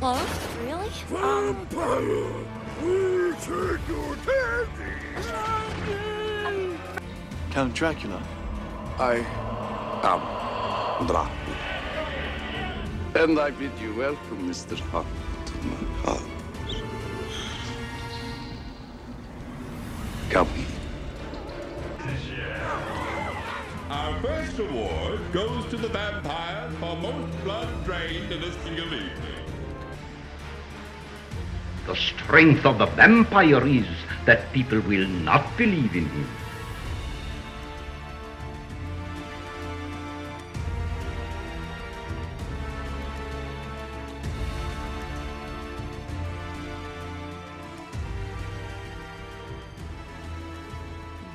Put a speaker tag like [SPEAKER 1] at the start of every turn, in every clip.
[SPEAKER 1] Huh? Really?
[SPEAKER 2] Vampire! We take your candy!
[SPEAKER 3] Count Dracula.
[SPEAKER 2] I am Dracula. And I bid you welcome, Mr. Hunt, to my house. Come in.
[SPEAKER 4] Our first award goes to the vampire for most blood drained in a single evening.
[SPEAKER 5] The strength of the vampire is that people will not believe in him.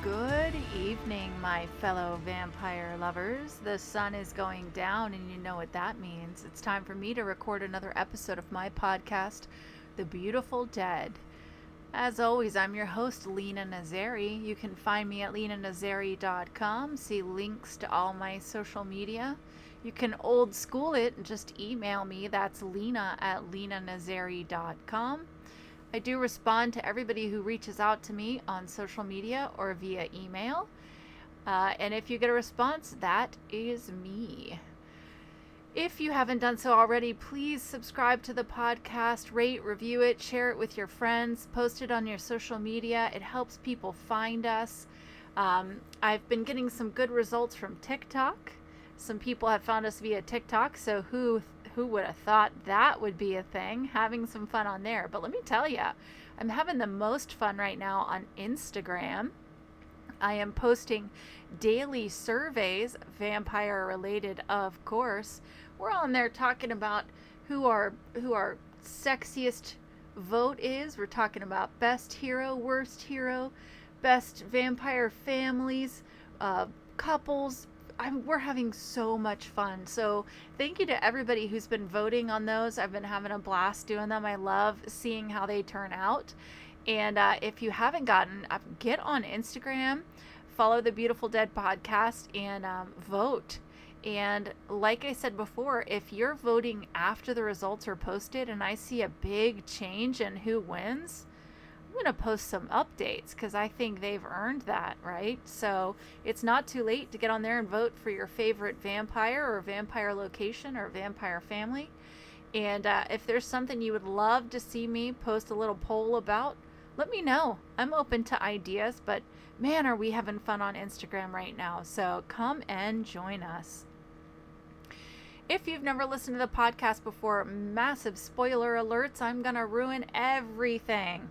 [SPEAKER 6] Good evening, my fellow vampire lovers. The sun is going down, and you know what that means. It's time for me to record another episode of my podcast, The Beautiful Dead. As always, I'm your host, Lena Nazari. You can find me at lenanazari.com, see links to all my social media. You can old school it and just email me. That's lena at lenanazari.com. I do respond to everybody who reaches out to me on social media or via email. Uh, and if you get a response, that is me. If you haven't done so already, please subscribe to the podcast, rate, review it, share it with your friends, post it on your social media. It helps people find us. Um, I've been getting some good results from TikTok. Some people have found us via TikTok, so who who would have thought that would be a thing? Having some fun on there. But let me tell you, I'm having the most fun right now on Instagram. I am posting daily surveys, vampire related, of course. We're on there talking about who our who our sexiest vote is. We're talking about best hero, worst hero, best vampire families, uh, couples, I'm, we're having so much fun. So thank you to everybody who's been voting on those. I've been having a blast doing them. I love seeing how they turn out. And uh, if you haven't gotten, uh, get on Instagram, follow the Beautiful Dead podcast, and um, vote. And like I said before, if you're voting after the results are posted and I see a big change in who wins, I'm going to post some updates because I think they've earned that, right? So it's not too late to get on there and vote for your favorite vampire or vampire location or vampire family. And uh, if there's something you would love to see me post a little poll about, let me know. I'm open to ideas, but man, are we having fun on Instagram right now. So come and join us. If you've never listened to the podcast before, massive spoiler alerts, I'm going to ruin everything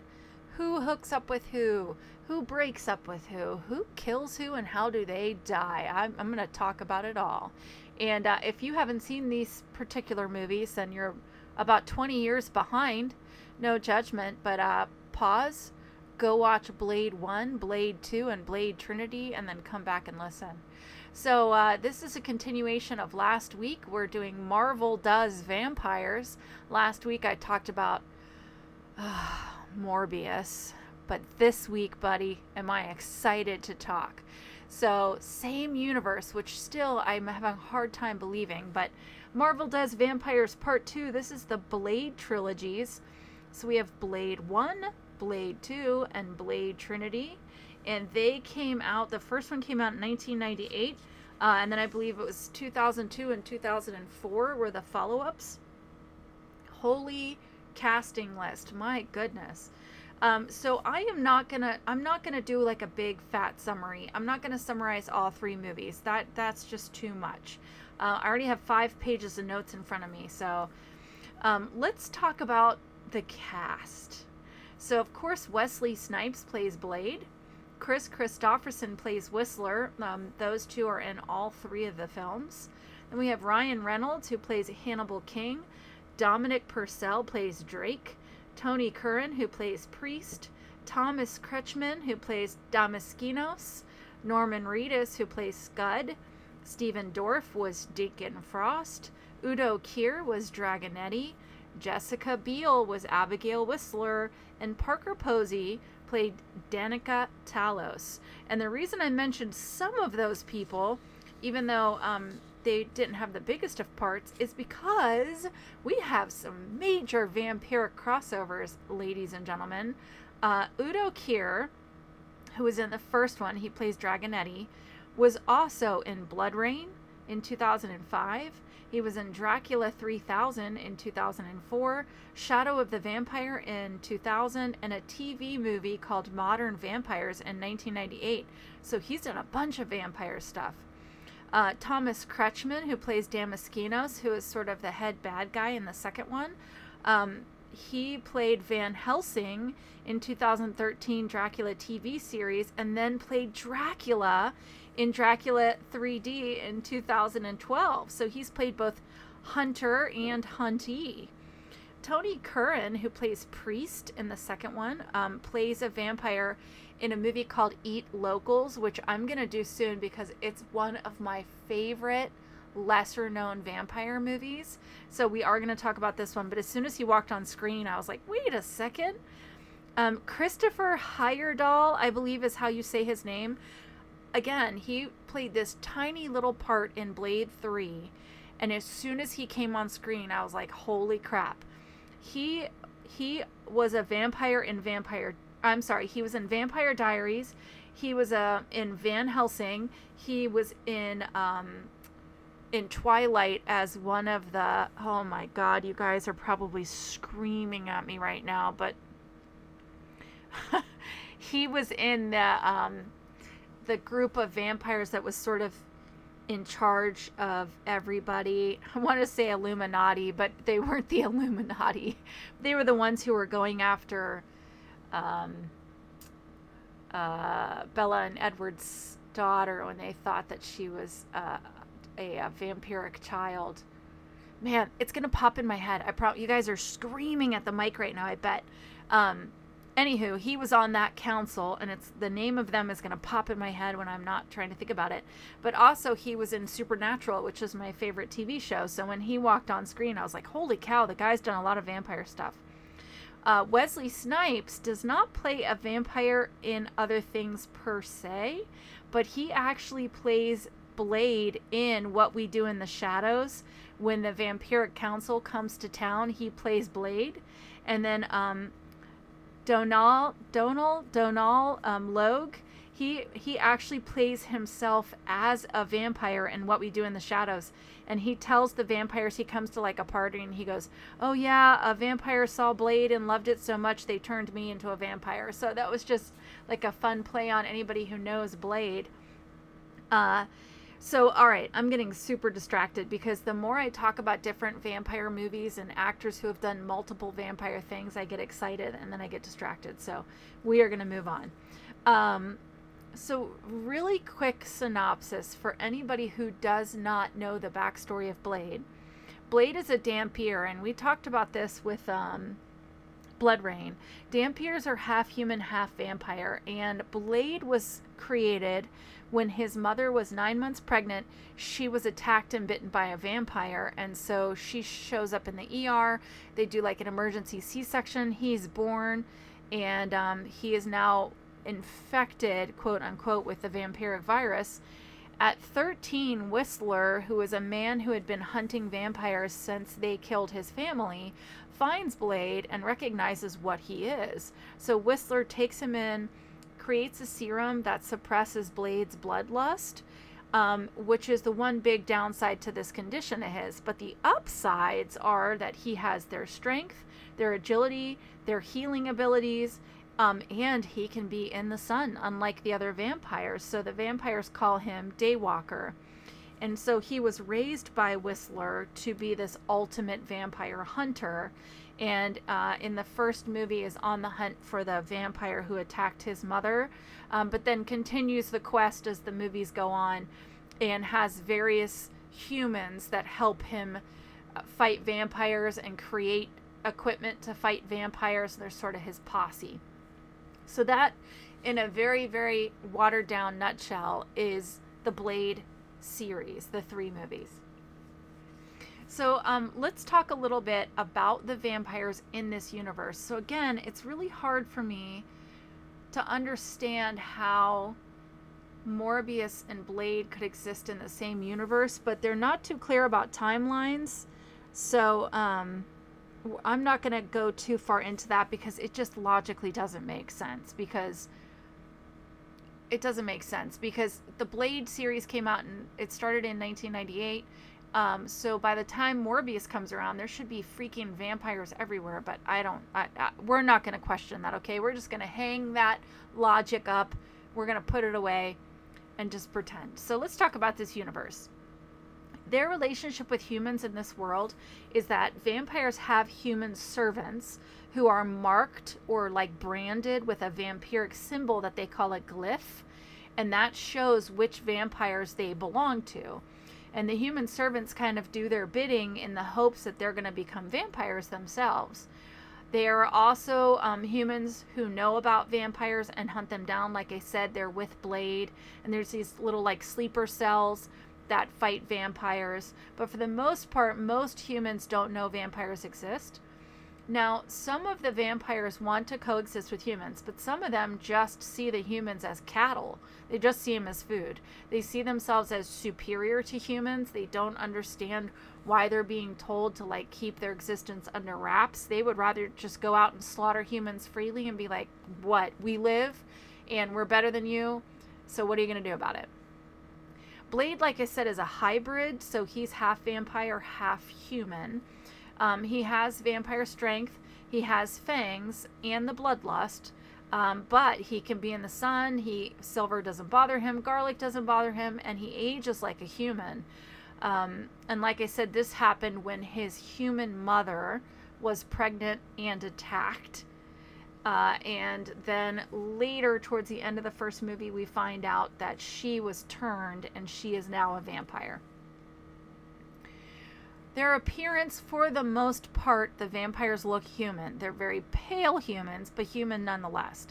[SPEAKER 6] who hooks up with who, who breaks up with who, who kills who, and how do they die. I'm, I'm going to talk about it all. And uh, if you haven't seen these particular movies, then you're about 20 years behind. No judgment, but uh, pause, go watch Blade 1, Blade 2, and Blade Trinity, and then come back and listen. So, uh, this is a continuation of last week. We're doing Marvel Does Vampires. Last week I talked about. Morbius. But this week, buddy, am I excited to talk. So, same universe, which still I'm having a hard time believing, but Marvel does Vampires Part 2. This is the Blade trilogies. So, we have Blade 1, Blade 2, and Blade Trinity. And they came out, the first one came out in 1998, uh, and then I believe it was 2002 and 2004 were the follow ups. Holy casting list. My goodness. Um, so I am not gonna I'm not gonna do like a big fat summary. I'm not gonna summarize all three movies. That that's just too much. Uh, I already have five pages of notes in front of me. So um, let's talk about the cast. So of course Wesley Snipes plays Blade. Kris Kristofferson plays Whistler. Um, those two are in all three of the films. Then we have Ryan Reynolds who plays Hannibal King. Dominic Purcell plays Drake, Tony Curran, who plays Priest, Thomas Kretschmann, who plays Damaskinos, Norman Reedus, who plays Scud, Stephen Dorff was Deacon Frost, Udo Kier was Dragonetti, Jessica Biel was Abigail Whistler, and Parker Posey played Danica Talos. And the reason I mentioned some of those people, even though um, they didn't have the biggest of parts is because we have some major vampiric crossovers, ladies and gentlemen. Uh, Udo Kier, who was in the first one, he plays Dragonetti, was also in BloodRayne in 2005. He was in Dracula 3000 in 2004, Shadow of the Vampire in 2000, and a TV movie called Modern Vampires in 1998. So he's done a bunch of vampire stuff. Uh, Thomas Kretschmann, who plays Damaskinos, who is sort of the head bad guy in the second one, um, he played Van Helsing in 2013 Dracula TV series, and then played Dracula in Dracula 3D in 2012. So he's played both Hunter and Huntee. Tony Curran, who plays Priest in the second one, um, plays a vampire in a movie called Eat Locals, which I'm going to do soon because it's one of my favorite lesser known vampire movies. So we are going to talk about this one. But as soon as he walked on screen, I was like, wait a second. Um, Christopher Heyerdahl, I believe is how you say his name. Again, he played this tiny little part in Blade 3. And as soon as he came on screen, I was like, holy crap. He he was a vampire in Vampire I'm sorry, he was in Vampire Diaries. He was uh, in Van Helsing. He was in um, in Twilight as one of the. Oh my God, you guys are probably screaming at me right now, but he was in the um, the group of vampires that was sort of in charge of everybody. I want to say Illuminati, but they weren't the Illuminati. They were the ones who were going after um, uh, Bella and Edward's daughter when they thought that she was uh, a, a, vampiric child. Man, it's gonna pop in my head. I probably you guys are screaming at the mic right now. I bet. Um, anywho, he was on that council, and it's the name of them is gonna pop in my head when I'm not trying to think about it. But also, he was in Supernatural, which is my favorite TV show. So when he walked on screen, I was like, "Holy cow! The guy's done a lot of vampire stuff." Uh, Wesley Snipes does not play a vampire in other things per se, but he actually plays Blade in What We Do in the Shadows. When the Vampiric Council comes to town, he plays Blade. And then um, Donal, Donal, Donal um, Logue, he, he actually plays himself as a vampire in What We Do in the Shadows and he tells the vampires he comes to like a party and he goes, "Oh yeah, a vampire saw Blade and loved it so much they turned me into a vampire." So that was just like a fun play on anybody who knows Blade. Uh so, all right, I'm getting super distracted because the more I talk about different vampire movies and actors who have done multiple vampire things, I get excited and then I get distracted. So, we are going to move on. Um, so, really quick synopsis for anybody who does not know the backstory of Blade. Blade is a Dhampir, and we talked about this with um, BloodRayne. Dhampirs are half human, half vampire, and Blade was created when his mother was nine months pregnant. She was attacked and bitten by a vampire, and so she shows up in the ER. They do like an emergency C section. He's born, and um, he is now infected, quote unquote, with the vampiric virus. At 13, Whistler, who is a man who had been hunting vampires since they killed his family, finds Blade and recognizes what he is. So Whistler takes him in, creates a serum that suppresses Blade's bloodlust, um, which is the one big downside to this condition of his. But the upsides are that he has their strength, their agility, their healing abilities, um, and he can be in the sun, unlike the other vampires. So the vampires call him Daywalker. And so he was raised by Whistler to be this ultimate vampire hunter. And uh, in the first movie is on the hunt for the vampire who attacked his mother, um, but then continues the quest as the movies go on, and has various humans that help him uh, fight vampires and create equipment to fight vampires. They're sort of his posse. So that, in a very very watered down nutshell, is the Blade series, the three movies. So um, let's talk a little bit about the vampires in this universe. So again, it's really hard for me to understand how Morbius and Blade could exist in the same universe, but they're not too clear about timelines. So um, I'm not going to go too far into that because it just logically doesn't make sense. Because it doesn't make sense because the Blade series came out and it started in 1998. Um, so by the time Morbius comes around, there should be freaking vampires everywhere. But I don't. I, I, we're not going to question that. Okay, we're just going to hang that logic up. We're going to put it away and just pretend. So let's talk about this universe. Their relationship with humans in this world is that vampires have human servants who are marked or like branded with a vampiric symbol that they call a glyph, and that shows which vampires they belong to. And the human servants kind of do their bidding in the hopes that they're going to become vampires themselves. They are also um, humans who know about vampires and hunt them down. Like I said, they're with Blade, and there's these little like sleeper cells that fight vampires. But for the most part, most humans don't know vampires exist. Now, some of the vampires want to coexist with humans, but some of them just see the humans as cattle. They just see them as food. They see themselves as superior to humans. They don't understand why they're being told to like keep their existence under wraps. They would rather just go out and slaughter humans freely and be like, "What? We live and we're better than you. So what are you going to do about it?" Blade, like I said, is a hybrid, so he's half vampire, half human. Um, he has vampire strength, he has fangs and the bloodlust, um, but he can be in the sun. He silver doesn't bother him, garlic doesn't bother him, and he ages like a human. Um, and like I said, this happened when his human mother was pregnant and attacked. Uh, and then later, towards the end of the first movie, we find out that she was turned and she is now a vampire. Their appearance, for the most part, the vampires look human. They're very pale humans, but human nonetheless.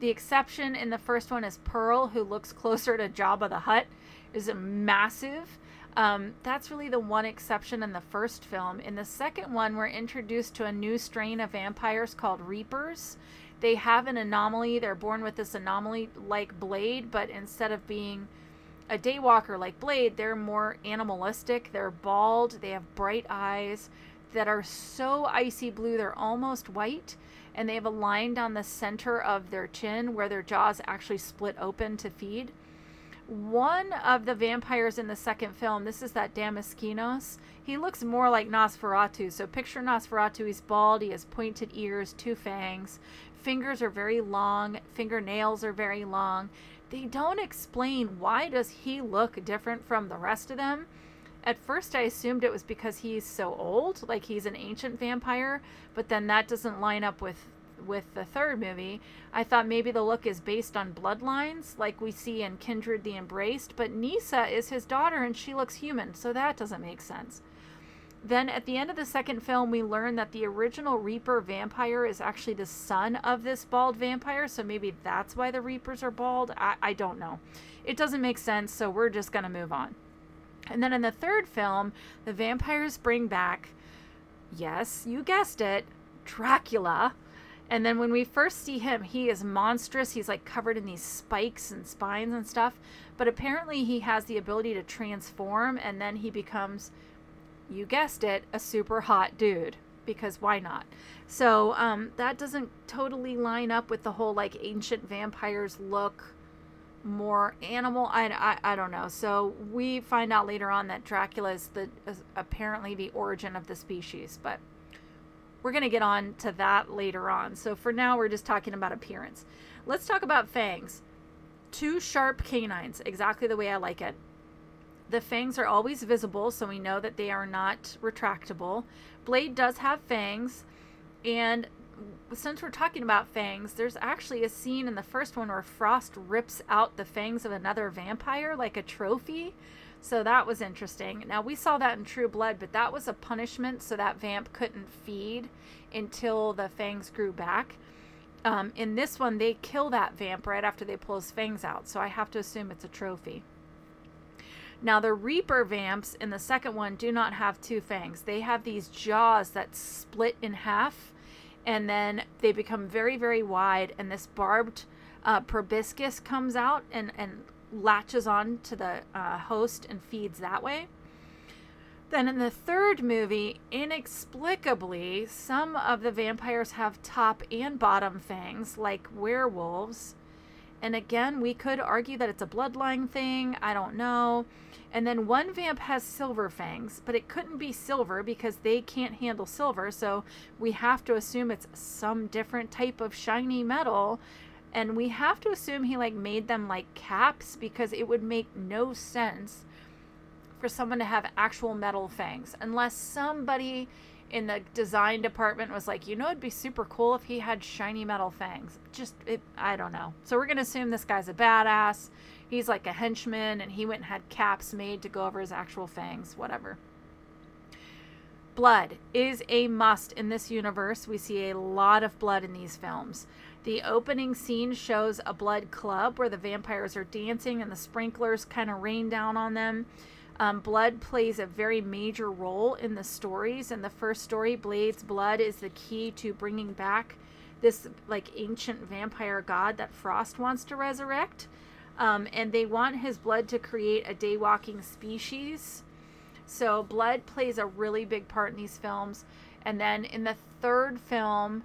[SPEAKER 6] The exception in the first one is Pearl, who looks closer to Jabba the Hutt, is a massive. Um, that's really the one exception in the first film. In the second one, we're introduced to a new strain of vampires called Reapers. They have an anomaly. They're born with this anomaly like Blade, but instead of being a daywalker like Blade, they're more animalistic. They're bald. They have bright eyes that are so icy blue, they're almost white. And they have a line down the center of their chin where their jaws actually split open to feed. One of the vampires in the second film, this is that Damaskinos. He looks more like Nosferatu. So picture Nosferatu. He's bald. He has pointed ears, two fangs. Fingers are very long. Fingernails are very long. They don't explain why does he look different from the rest of them. At first, I assumed it was because he's so old, like he's an ancient vampire, but then that doesn't line up with with the third movie. I thought maybe the look is based on bloodlines, like we see in Kindred the Embraced, but Nyssa is his daughter and she looks human, so that doesn't make sense. Then at the end of the second film, we learn that the original Reaper vampire is actually the son of this bald vampire, so maybe that's why the Reapers are bald. I, I don't know. It doesn't make sense, so we're just going to move on. And then in the third film, the vampires bring back, yes, you guessed it, Dracula. And then when we first see him, he is monstrous. He's like covered in these spikes and spines and stuff. But apparently, he has the ability to transform, and then he becomes, you guessed it, a super hot dude. Because why not? So um, that doesn't totally line up with the whole like ancient vampires look more animal. I, I, I don't know. So we find out later on that Dracula is the is apparently the origin of the species, but we're going to get on to that later on. So for now, we're just talking about appearance. Let's talk about fangs. Two sharp canines, exactly the way I like it. The fangs are always visible, so we know that they are not retractable. Blade does have fangs, and since we're talking about fangs, there's actually a scene in the first one where Frost rips out the fangs of another vampire like a trophy. So that was interesting. Now we saw that in True Blood, but that was a punishment so that vamp couldn't feed until the fangs grew back. Um, in this one, they kill that vamp right after they pull his fangs out, so I have to assume it's a trophy. Now, the Reaper vamps in the second one do not have two fangs. They have these jaws that split in half and then they become very very wide and this barbed uh, proboscis comes out and and latches on to the uh, host and feeds that way. Then in the third movie, inexplicably, some of the vampires have top and bottom fangs, like werewolves. And again, we could argue that it's a bloodline thing. I don't know. And then one vamp has silver fangs, but it couldn't be silver because they can't handle silver. So we have to assume it's some different type of shiny metal. And we have to assume he like made them like caps because it would make no sense for someone to have actual metal fangs unless somebody in the design department was like, you know, it'd be super cool if he had shiny metal fangs. Just, it, I don't know. So we're going to assume this guy's a badass. He's like a henchman and he went and had caps made to go over his actual fangs, whatever. Blood is a must in this universe. We see a lot of blood in these films. The opening scene shows a blood club where the vampires are dancing and the sprinklers kind of rain down on them. Um, blood plays a very major role in the stories. In the first story, Blade's blood is the key to bringing back this like ancient vampire god that Frost wants to resurrect. Um, and they want his blood to create a daywalking species. So blood plays a really big part in these films. And then in the third film,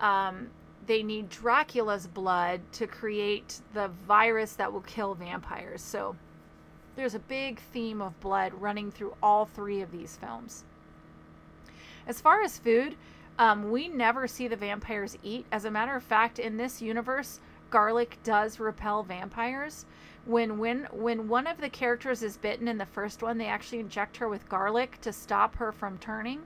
[SPEAKER 6] um, they need Dracula's blood to create the virus that will kill vampires. So there's a big theme of blood running through all three of these films. As far as food, um, we never see the vampires eat. As a matter of fact, in this universe, garlic does repel vampires. When when when one of the characters is bitten in the first one, they actually inject her with garlic to stop her from turning.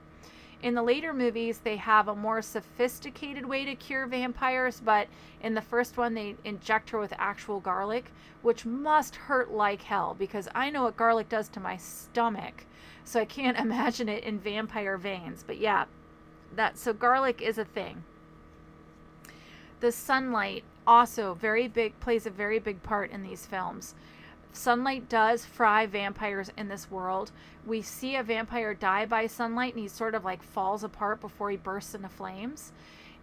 [SPEAKER 6] In the later movies, they have a more sophisticated way to cure vampires, but in the first one, they inject her with actual garlic, which must hurt like hell because I know what garlic does to my stomach. So I can't imagine it in vampire veins. But yeah, that so garlic is a thing. The sunlight also very big plays a very big part in these films sunlight does fry vampires in this world. We see a vampire die by sunlight and he sort of like falls apart before he bursts into flames.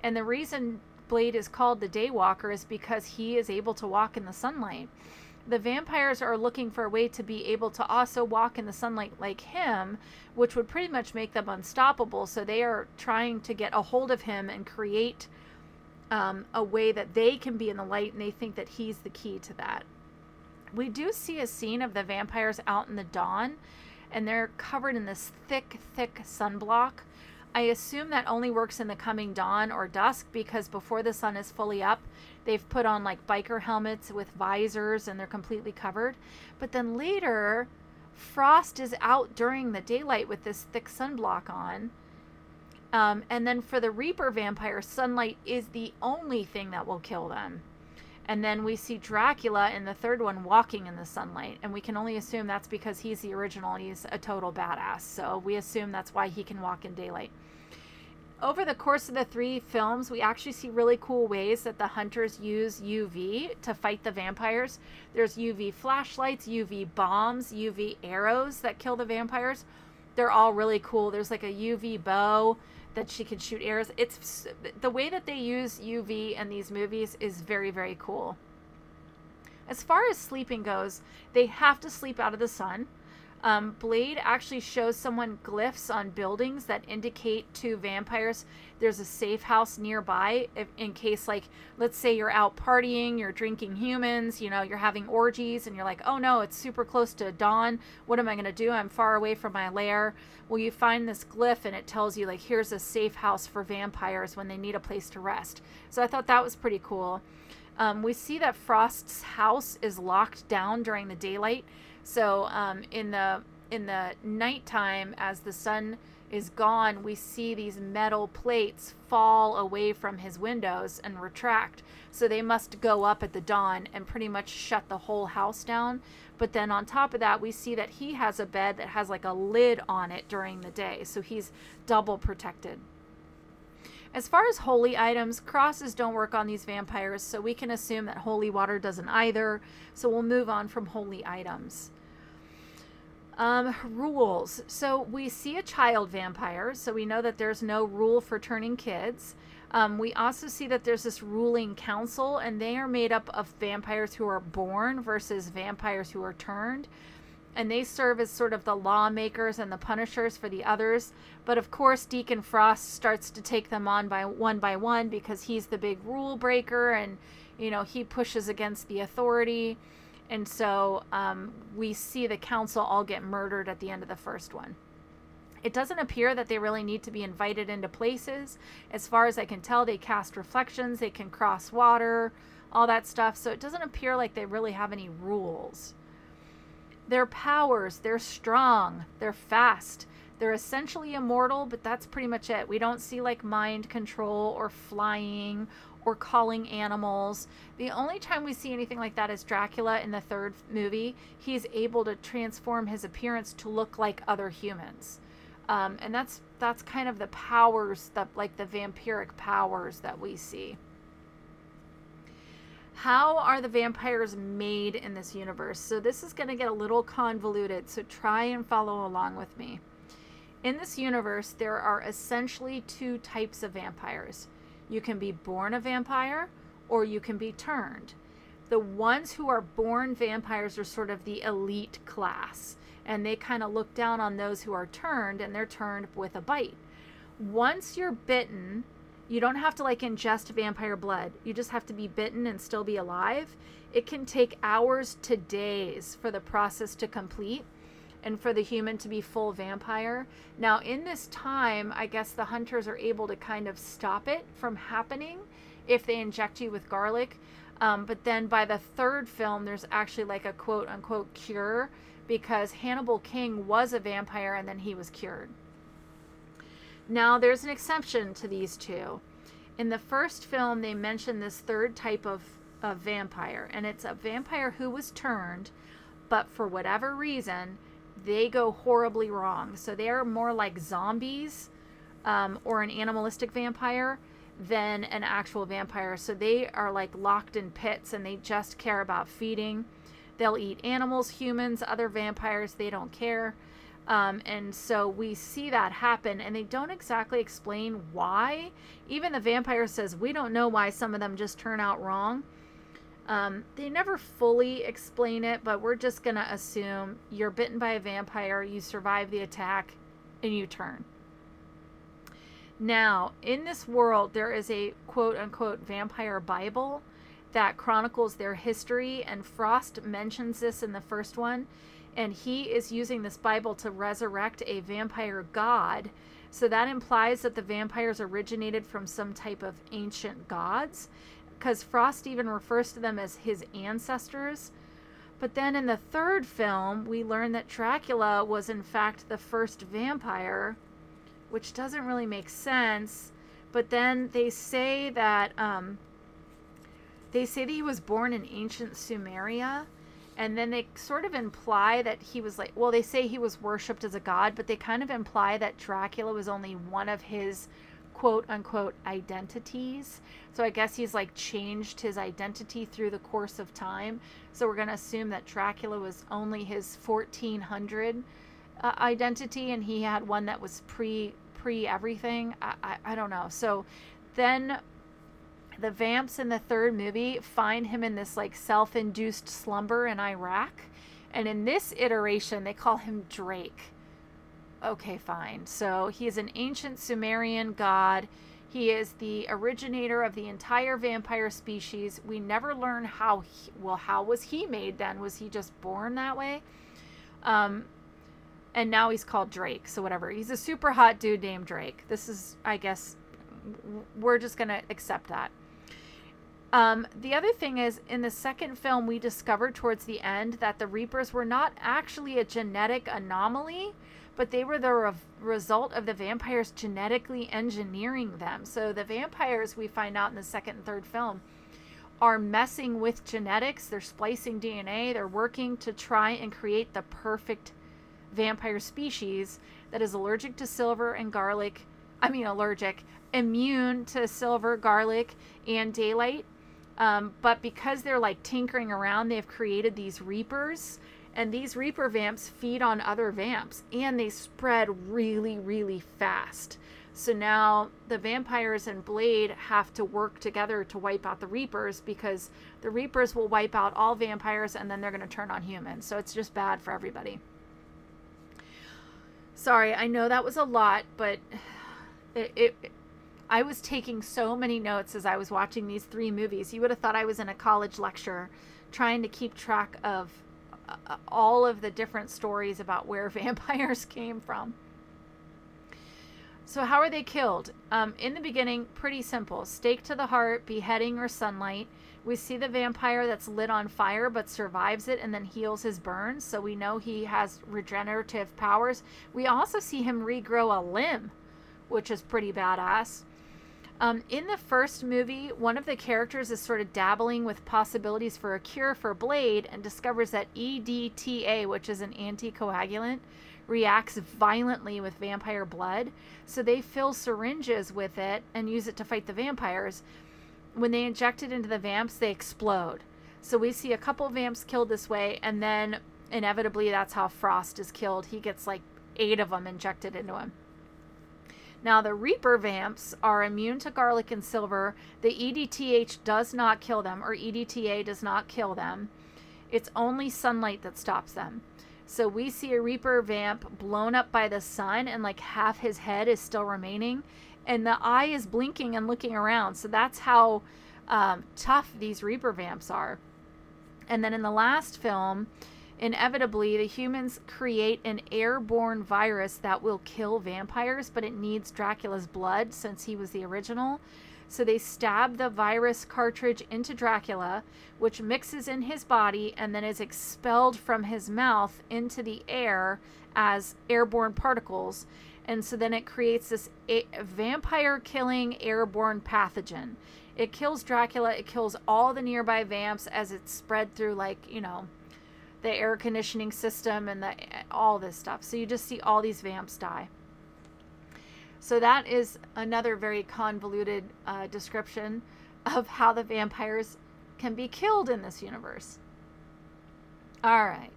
[SPEAKER 6] And the reason Blade is called the Daywalker is because he is able to walk in the sunlight. The vampires are looking for a way to be able to also walk in the sunlight like him, which would pretty much make them unstoppable. So they are trying to get a hold of him and create um, a way that they can be in the light, and they think that he's the key to that we do see a scene of the vampires out in the dawn and they're covered in this thick, thick sunblock. I assume that only works in the coming dawn or dusk because before the sun is fully up, they've put on like biker helmets with visors and they're completely covered. But then later, Frost is out during the daylight with this thick sunblock on. Um, and then for the Reaper vampire, sunlight is the only thing that will kill them. And then we see Dracula in the third one walking in the sunlight. And we can only assume that's because he's the original and he's a total badass. So we assume that's why he can walk in daylight. Over the course of the three films, we actually see really cool ways that the hunters use UV to fight the vampires. There's UV flashlights, UV bombs, UV arrows that kill the vampires. They're all really cool. There's like a UV bow that she can shoot arrows. It's the way that they use UV in these movies is very very cool. As far as sleeping goes, they have to sleep out of the sun. Um, Blade actually shows someone glyphs on buildings that indicate to vampires there's a safe house nearby if, in case, like, let's say you're out partying, you're drinking humans, you know, you're having orgies, and you're like, oh no, it's super close to dawn. What am I going to do? I'm far away from my lair. Well, you find this glyph and it tells you, like, here's a safe house for vampires when they need a place to rest. So I thought that was pretty cool. Um, we see that Frost's house is locked down during the daylight so um, in the in the nighttime, as the sun is gone, we see these metal plates fall away from his windows and retract. So they must go up at the dawn and pretty much shut the whole house down. But then on top of that, we see that he has a bed that has like a lid on it during the day. So he's double protected. As far as holy items, crosses don't work on these vampires, so we can assume that holy water doesn't either. So we'll move on from holy items. Um, rules. So we see a child vampire, so we know that there's no rule for turning kids. Um, we also see that there's this ruling council, and they are made up of vampires who are born versus vampires who are turned. And they serve as sort of the lawmakers and the punishers for the others. But of course, Deacon Frost starts to take them on by one by one because he's the big rule breaker and, you know, he pushes against the authority. And so um, we see the council all get murdered at the end of the first one. It doesn't appear that they really need to be invited into places. As far as I can tell, they cast reflections, they can cross water, all that stuff. So it doesn't appear like they really have any rules. Their powers, they're strong, they're fast, they're essentially immortal, but that's pretty much it. We don't see like mind control or flying or calling animals. The only time we see anything like that is Dracula in the third movie. He's able to transform his appearance to look like other humans. Um, and that's that's kind of the powers that like the vampiric powers that we see. How are the vampires made in this universe? So this is going to get a little convoluted, so try and follow along with me. In this universe, there are essentially two types of vampires. You can be born a vampire or you can be turned. The ones who are born vampires are sort of the elite class and they kind of look down on those who are turned and they're turned with a bite. Once you're bitten, you don't have to like ingest vampire blood. You just have to be bitten and still be alive. It can take hours to days for the process to complete and for the human to be full vampire. Now, in this time, I guess the hunters are able to kind of stop it from happening if they inject you with garlic. Um, but then by the third film, there's actually like a quote unquote cure because Hannibal King was a vampire and then he was cured. Now, there's an exception to these two. In the first film, they mention this third type of, of vampire, and it's a vampire who was turned, but for whatever reason, they go horribly wrong. So they are more like zombies um, or an animalistic vampire than an actual vampire. So they are like locked in pits and they just care about feeding They'll eat animals, humans, other vampires. They don't care. Um, and so we see that happen, and they don't exactly explain why. Even the vampire says, We don't know why some of them just turn out wrong. Um, they never fully explain it, but we're just going to assume you're bitten by a vampire, you survive the attack, and you turn. Now, in this world, there is a quote unquote vampire Bible that chronicles their history, and Frost mentions this in the first one. And he is using this Bible to resurrect a vampire god. So that implies that the vampires originated from some type of ancient gods, because Frost even refers to them as his ancestors. But then in the third film, we learn that Dracula was in fact the first vampire, which doesn't really make sense. But then they say that um, they say that he was born in ancient Sumeria, and then they sort of imply that he was like, well, they say he was worshipped as a god, but they kind of imply that Dracula was only one of his quote unquote identities. So I guess he's like changed his identity through the course of time. So we're going to assume that Dracula was only his 1400 uh, identity and he had one that was pre pre everything. I, I, I don't know. So then the vamps in the third movie find him in this like self-induced slumber in Iraq. And in this iteration, they call him Drake. Okay, fine. So he is an ancient Sumerian god. He is the originator of the entire vampire species. We never learn how he, well how was he made then? Was he just born that way? Um and now he's called Drake. So whatever. He's a super hot dude named Drake. This is I guess we're just to accept that. Um, the other thing is, in the second film, we discovered towards the end that the Reapers were not actually a genetic anomaly, but they were the re- result of the vampires genetically engineering them. So the vampires, we find out in the second and third film, are messing with genetics. They're splicing DNA. They're working to try and create the perfect vampire species that is allergic to silver and garlic. I mean, allergic, immune to silver, garlic, and daylight um, but because they're like tinkering around, they've created these reapers. And these reaper vamps feed on other vamps and they spread really, really fast. So now the vampires and Blade have to work together to wipe out the Reapers because the Reapers will wipe out all vampires and then they're going to turn on humans. So it's just bad for everybody. Sorry, I know that was a lot, but it, it I was taking so many notes as I was watching these three movies. You would have thought I was in a college lecture trying to keep track of uh, all of the different stories about where vampires came from. So, how are they killed? Um, in the beginning, pretty simple stake to the heart, beheading, or sunlight. We see the vampire that's lit on fire but survives it and then heals his burns. So, we know he has regenerative powers. We also see him regrow a limb, which is pretty badass. Um, in the first movie, one of the characters is sort of dabbling with possibilities for a cure for Blade and discovers that EDTA, which is an anticoagulant, reacts violently with vampire blood. So they fill syringes with it and use it to fight the vampires. When they inject it into the vamps, they explode. So we see a couple vamps killed this way, and then inevitably that's how Frost is killed. He gets like eight of them injected into him. Now, the Reaper vamps are immune to garlic and silver. The EDTH does not kill them, or EDTA does not kill them. It's only sunlight that stops them. So we see a Reaper vamp blown up by the sun, and like half his head is still remaining, and the eye is blinking and looking around. So that's how um, tough these Reaper vamps are. And then in the last film, Inevitably, the humans create an airborne virus that will kill vampires, but it needs Dracula's blood since he was the original. So they stab the virus cartridge into Dracula, which mixes in his body and then is expelled from his mouth into the air as airborne particles. And so then it creates this a- vampire killing airborne pathogen. It kills Dracula, it kills all the nearby vamps as it's spread through, like, you know, the air conditioning system and the all this stuff. So you just see all these vamps die. So that is another very convoluted uh, description of how the vampires can be killed in this universe. All right.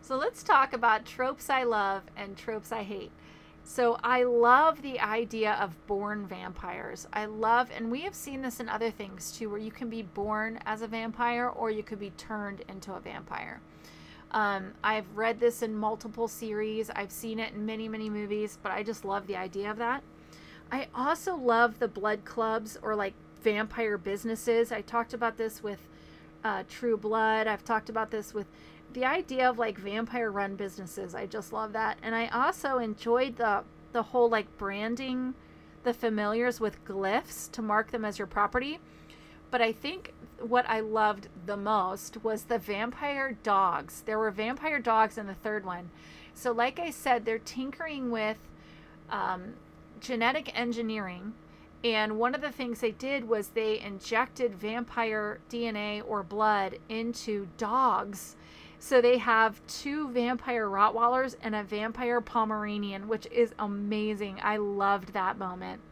[SPEAKER 6] So let's talk about tropes I love and tropes I hate. So I love the idea of born vampires. I love, and we have seen this in other things too, where you can be born as a vampire or you could be turned into a vampire. Um, I've read this in multiple series. I've seen it in many, many movies, but I just love the idea of that. I also love the blood clubs or like vampire businesses. I talked about this with uh, True Blood. I've talked about this with the idea of like vampire run businesses. I just love that. And I also enjoyed the the whole like branding the familiars with glyphs to mark them as your property. But I think what I loved the most was the vampire dogs. There were vampire dogs in the third one. So, like I said, they're tinkering with um, genetic engineering. And one of the things they did was they injected vampire DNA or blood into dogs. So they have two vampire Rottweilers and a vampire Pomeranian, which is amazing. I loved that moment.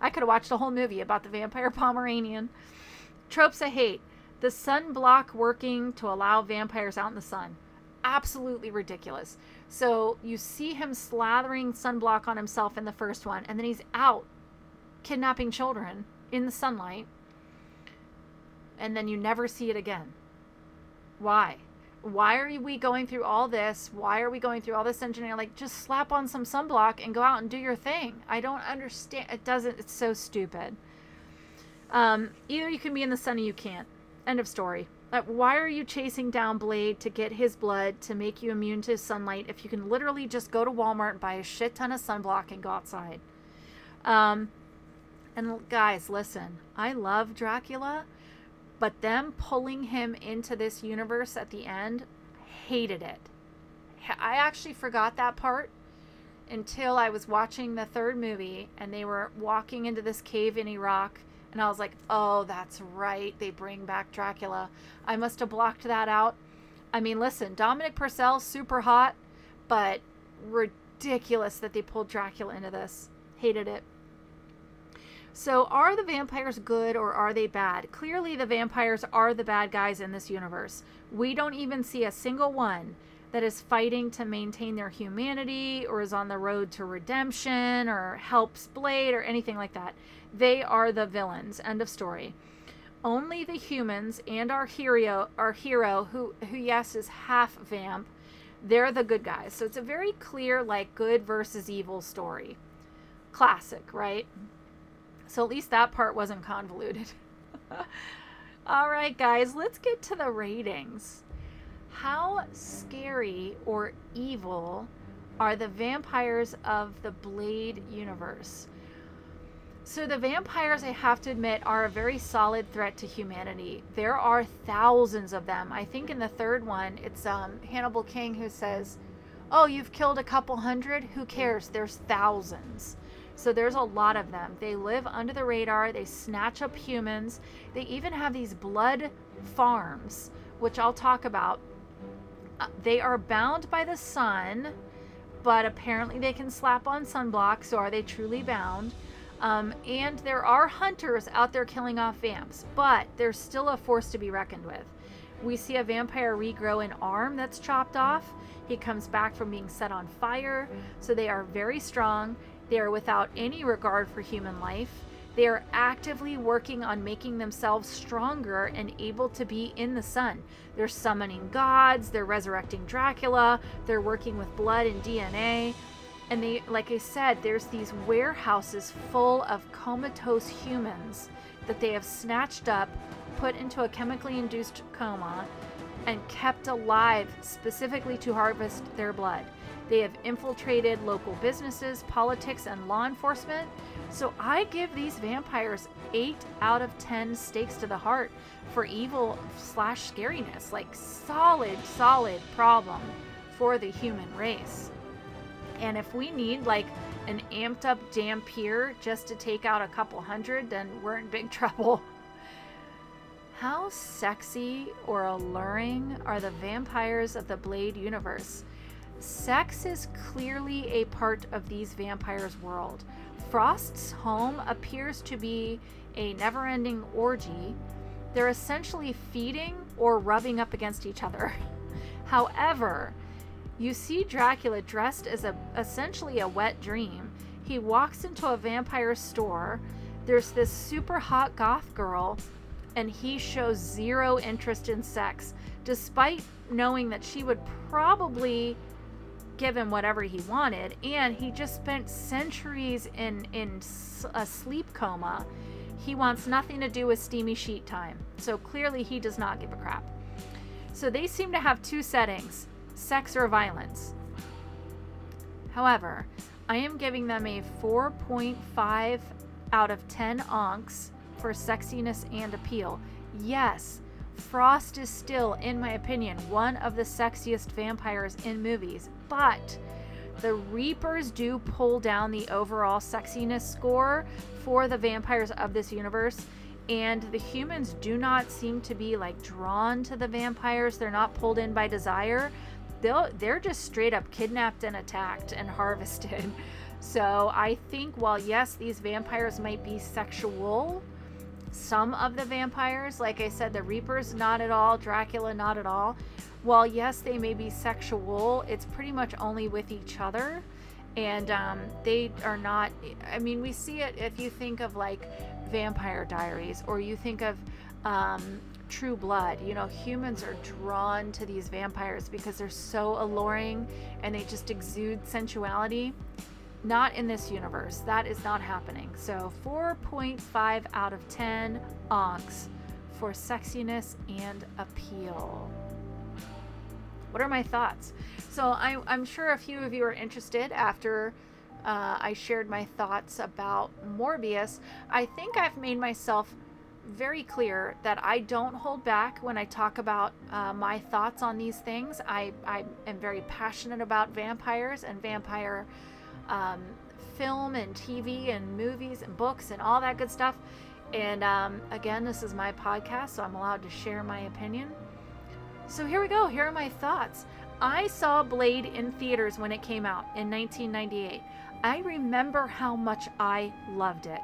[SPEAKER 6] I could have watched a whole movie about the vampire Pomeranian. Tropes I hate. The sunblock working to allow vampires out in the sun. Absolutely ridiculous. So you see him slathering sunblock on himself in the first one, and then he's out kidnapping children in the sunlight, and then you never see it again. Why? Why are we going through all this? Why are we going through all this engineering? Like, just slap on some sunblock and go out and do your thing. I don't understand. It doesn't, it's so stupid. Um, either you can be in the sun or you can't. End of story. Uh, why are you chasing down Blade to get his blood to make you immune to sunlight if you can literally just go to Walmart and buy a shit ton of sunblock and go outside? Um, and guys, listen, I love Dracula, but them pulling him into this universe at the end, hated it. I actually forgot that part until I was watching the third movie and they were walking into this cave in Iraq and I was like, oh, that's right. They bring back Dracula. I must have blocked that out. I mean, listen, Dominic Purcell, super hot, but ridiculous that they pulled Dracula into this. Hated it. So, are the vampires good or are they bad? Clearly, the vampires are the bad guys in this universe. We don't even see a single one that is fighting to maintain their humanity or is on the road to redemption or helps Blade or anything like that. They are the villains. End of story. Only the humans and our hero, our hero, who who yes is half vamp, they're the good guys. So it's a very clear like good versus evil story. Classic, right? So at least that part wasn't convoluted. All right, guys, let's get to the ratings. How scary or evil are the vampires of the Blade universe? So, the vampires, I have to admit, are a very solid threat to humanity. There are thousands of them. I think in the third one, it's um, Hannibal King who says, Oh, you've killed a couple hundred? Who cares? There's thousands. So there's a lot of them. They live under the radar, they snatch up humans. They even have these blood farms, which I'll talk about. Uh, they are bound by the sun, but apparently they can slap on sunblock. So are they truly bound? Um, and there are hunters out there killing off vamps, but there's still a force to be reckoned with. We see a vampire regrow an arm that's chopped off. He comes back from being set on fire. So they are very strong. They are without any regard for human life. They are actively working on making themselves stronger and able to be in the sun. They're summoning gods, they're resurrecting Dracula, they're working with blood and DNA. And they, like I said, there's these warehouses full of comatose humans that they have snatched up, put into a chemically induced coma, and kept alive specifically to harvest their blood. They have infiltrated local businesses, politics, and law enforcement. So I give these vampires 8 out of 10 stakes to the heart for evil slash scariness. Like, solid, solid problem for the human race. And if we need like an amped up Dhampir just to take out a couple hundred, then we're in big trouble. How sexy or alluring are the vampires of the Blade universe? Sex is clearly a part of these vampires' world. Frost's home appears to be a never ending orgy. They're essentially feeding or rubbing up against each other. However, you see Dracula dressed as a essentially a wet dream. He walks into a vampire store. There's this super hot goth girl, and he shows zero interest in sex, despite knowing that she would probably give him whatever he wanted. And he just spent centuries in in a sleep coma. He wants nothing to do with steamy sheet time. So clearly, he does not give a crap. So they seem to have two settings sex or violence. However, I am giving them a 4.5 out of 10 onks for sexiness and appeal. Yes, Frost is still, in my opinion, one of the sexiest vampires in movies, but the Reapers do pull down the overall sexiness score for the vampires of this universe. And the humans do not seem to be like drawn to the vampires. They're not pulled in by desire they'll they're just straight up kidnapped and attacked and harvested. So I think while yes, these vampires might be sexual, some of the vampires, like I said, the Reapers not at all, Dracula not at all. While yes, they may be sexual, it's pretty much only with each other. And um, they are not, I mean, we see it if you think of like Vampire Diaries or you think of um, true blood. You know, humans are drawn to these vampires because they're so alluring and they just exude sensuality. Not in this universe. That is not happening. So 4.5 out of 10 onks for sexiness and appeal. What are my thoughts? So I, am sure a few of you are interested after uh, I shared my thoughts about Morbius. I think I've made myself very clear that I don't hold back when I talk about uh, my thoughts on these things. I, I am very passionate about vampires and vampire um, film and TV and movies and books and all that good stuff. And um, again, this is my podcast, so I'm allowed to share my opinion. So here we go. Here are my thoughts. I saw Blade in theaters when it came out in 1998. I remember how much I loved it.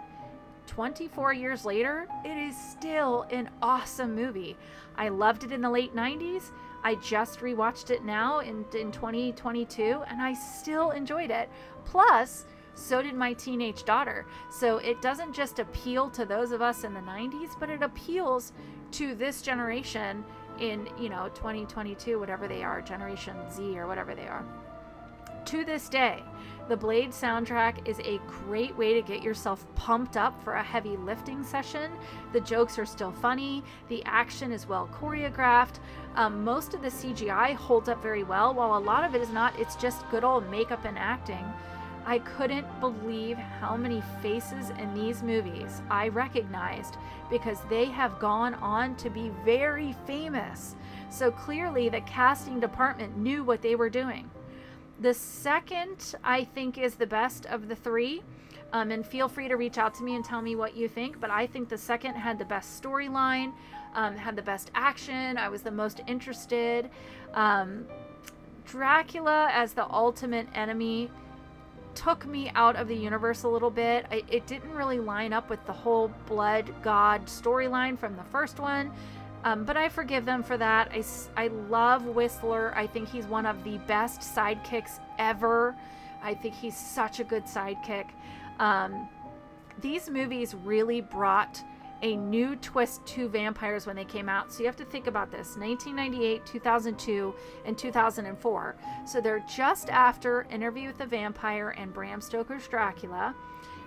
[SPEAKER 6] 24 years later, it is still an awesome movie. I loved it in the late 90s. I just rewatched it now in, in 2022 and I still enjoyed it. Plus, so did my teenage daughter. So it doesn't just appeal to those of us in the 90s, but it appeals to this generation in, you know, 2022, whatever they are, Generation Z or whatever they are. To this day, the Blade soundtrack is a great way to get yourself pumped up for a heavy lifting session. The jokes are still funny, the action is well choreographed. Um, most of the CGI holds up very well, while a lot of it is not. It's just good old makeup and acting. I couldn't believe how many faces in these movies I recognized because they have gone on to be very famous. So clearly, the casting department knew what they were doing. The second, I think, is the best of the three. Um, and feel free to reach out to me and tell me what you think. But I think the second had the best storyline, um, had the best action. I was the most interested. Um, Dracula as the ultimate enemy took me out of the universe a little bit. I, it didn't really line up with the whole blood god storyline from the first one. Um, but I forgive them for that. I, I love Whistler. I think he's one of the best sidekicks ever. I think he's such a good sidekick. Um, these movies really brought a new twist to vampires when they came out. So you have to think about this 1998, 2002, and 2004. So they're just after Interview with the Vampire and Bram Stoker's Dracula.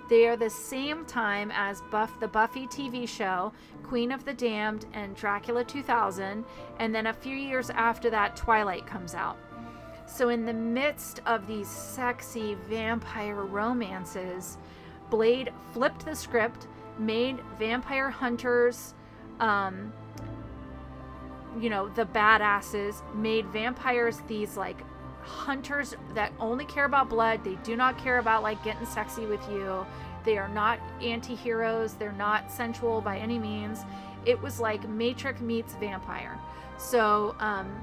[SPEAKER 6] They are the same time as Buff the Buffy TV show, Queen of the Damned, and Dracula 2000, and then a few years after that, Twilight comes out. So, in the midst of these sexy vampire romances, Blade flipped the script, made vampire hunters, um, you know, the badasses, made vampires these like hunters that only care about blood. They do not care about like getting sexy with you. They are not anti heroes. They're not sensual by any means. It was like Matrix meets vampire. So, um,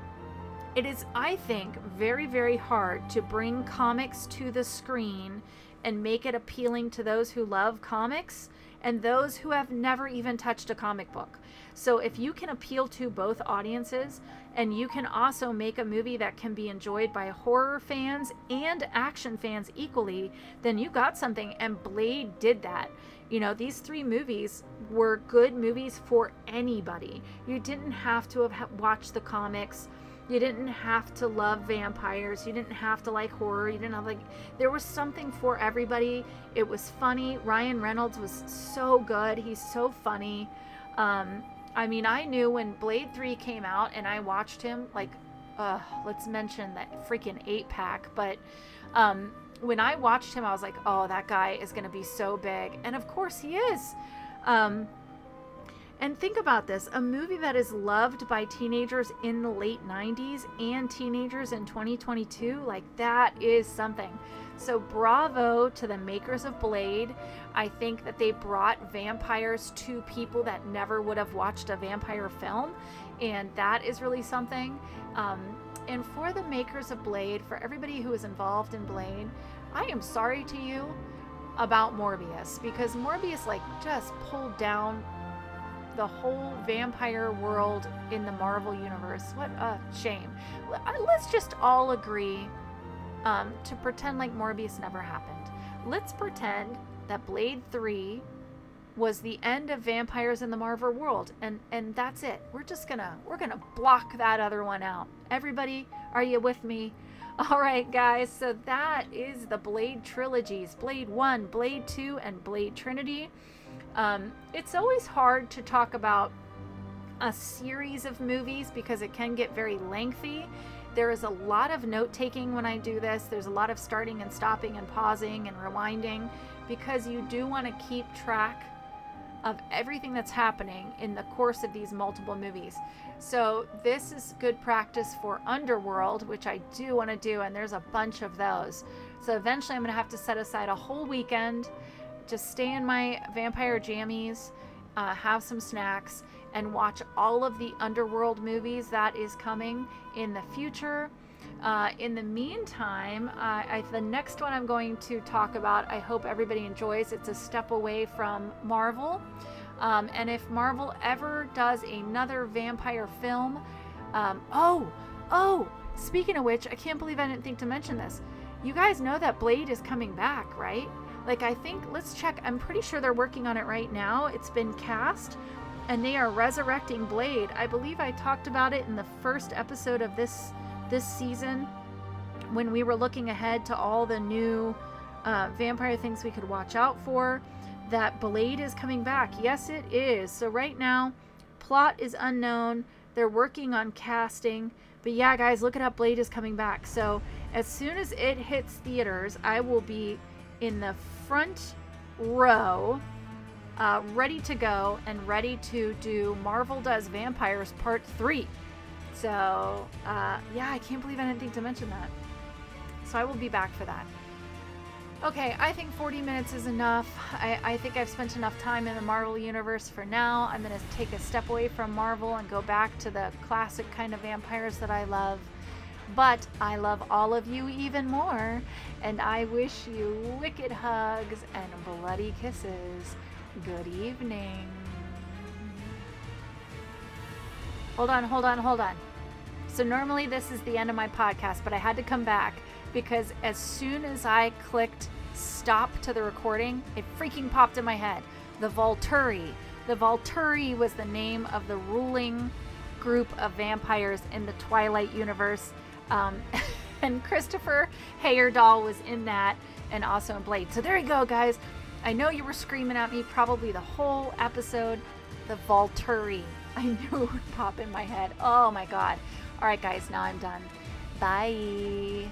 [SPEAKER 6] it is, I think, very, very hard to bring comics to the screen and make it appealing to those who love comics and those who have never even touched a comic book. So if you can appeal to both audiences and you can also make a movie that can be enjoyed by horror fans and action fans equally, then you got something and Blade did that. You know, these three movies were good movies for anybody. You didn't have to have watched the comics. You didn't have to love vampires. You didn't have to like horror. You didn't have like there was something for everybody. It was funny. Ryan Reynolds was so good. He's so funny. Um, I mean, I knew when Blade 3 came out and I watched him, like, uh, let's mention that freaking eight pack. But um, when I watched him, I was like, oh, that guy is going to be so big. And of course he is. Um, and think about this a movie that is loved by teenagers in the late 90s and teenagers in 2022, like, that is something. So, bravo to the makers of Blade. I think that they brought vampires to people that never would have watched a vampire film, and that is really something. Um, and for the makers of Blade, for everybody who is involved in Blade, I am sorry to you about Morbius because Morbius, like, just pulled down the whole vampire world in the Marvel Universe. What a shame. Let's just all agree um, to pretend like Morbius never happened. Let's pretend that Blade 3 was the end of vampires in the Marvel world and and that's it. We're just going to we're going to block that other one out. Everybody, are you with me? All right, guys. So that is the Blade trilogies. Blade 1, Blade 2 and Blade Trinity. Um, it's always hard to talk about a series of movies because it can get very lengthy there is a lot of note taking when I do this. There's a lot of starting and stopping and pausing and rewinding because you do want to keep track of everything that's happening in the course of these multiple movies. So, this is good practice for Underworld, which I do want to do, and there's a bunch of those. So, eventually, I'm going to have to set aside a whole weekend, just stay in my vampire jammies, uh, have some snacks, and watch all of the Underworld movies that is coming in the future. Uh, in the meantime, uh, I, the next one I'm going to talk about, I hope everybody enjoys. It's a step away from Marvel. Um, and if Marvel ever does another vampire film, Um, oh, oh, speaking of which, I can't believe I didn't think to mention this. You guys know that Blade is coming back, right? Like, I think, let's check. I'm pretty sure they're working on it right now. It's been cast and they are resurrecting Blade. I believe I talked about it in the first episode of this this season when we were looking ahead to all the new uh, vampire things we could watch out for. That Blade is coming back. Yes, it is. So right now, plot is unknown. They're working on casting. But yeah, guys, look at how Blade is coming back. So as soon as it hits theaters, I will be in the front row uh, ready to go and ready to do Marvel Does Vampires Part 3. So, uh, yeah, I can't believe I didn't think to mention that. So I will be back for that. Okay, I think 40 minutes is enough. I, I think I've spent enough time in the Marvel Universe for now. I'm going to take a step away from Marvel and go back to the classic kind of vampires that I love. But I love all of you even more, and I wish you wicked hugs and bloody kisses. Good evening. Hold on, hold on, hold on. So, normally this is the end of my podcast, but I had to come back because as soon as I clicked stop to the recording, it freaking popped in my head. The Volturi. The Volturi was the name of the ruling group of vampires in the Twilight universe. Um, and Christopher Heyerdahl was in that and also in Blade. So there you go, guys. I know you were screaming at me probably the whole episode. The Volturi. I knew it would pop in my head. Oh my god. All right, guys, now I'm done. Bye.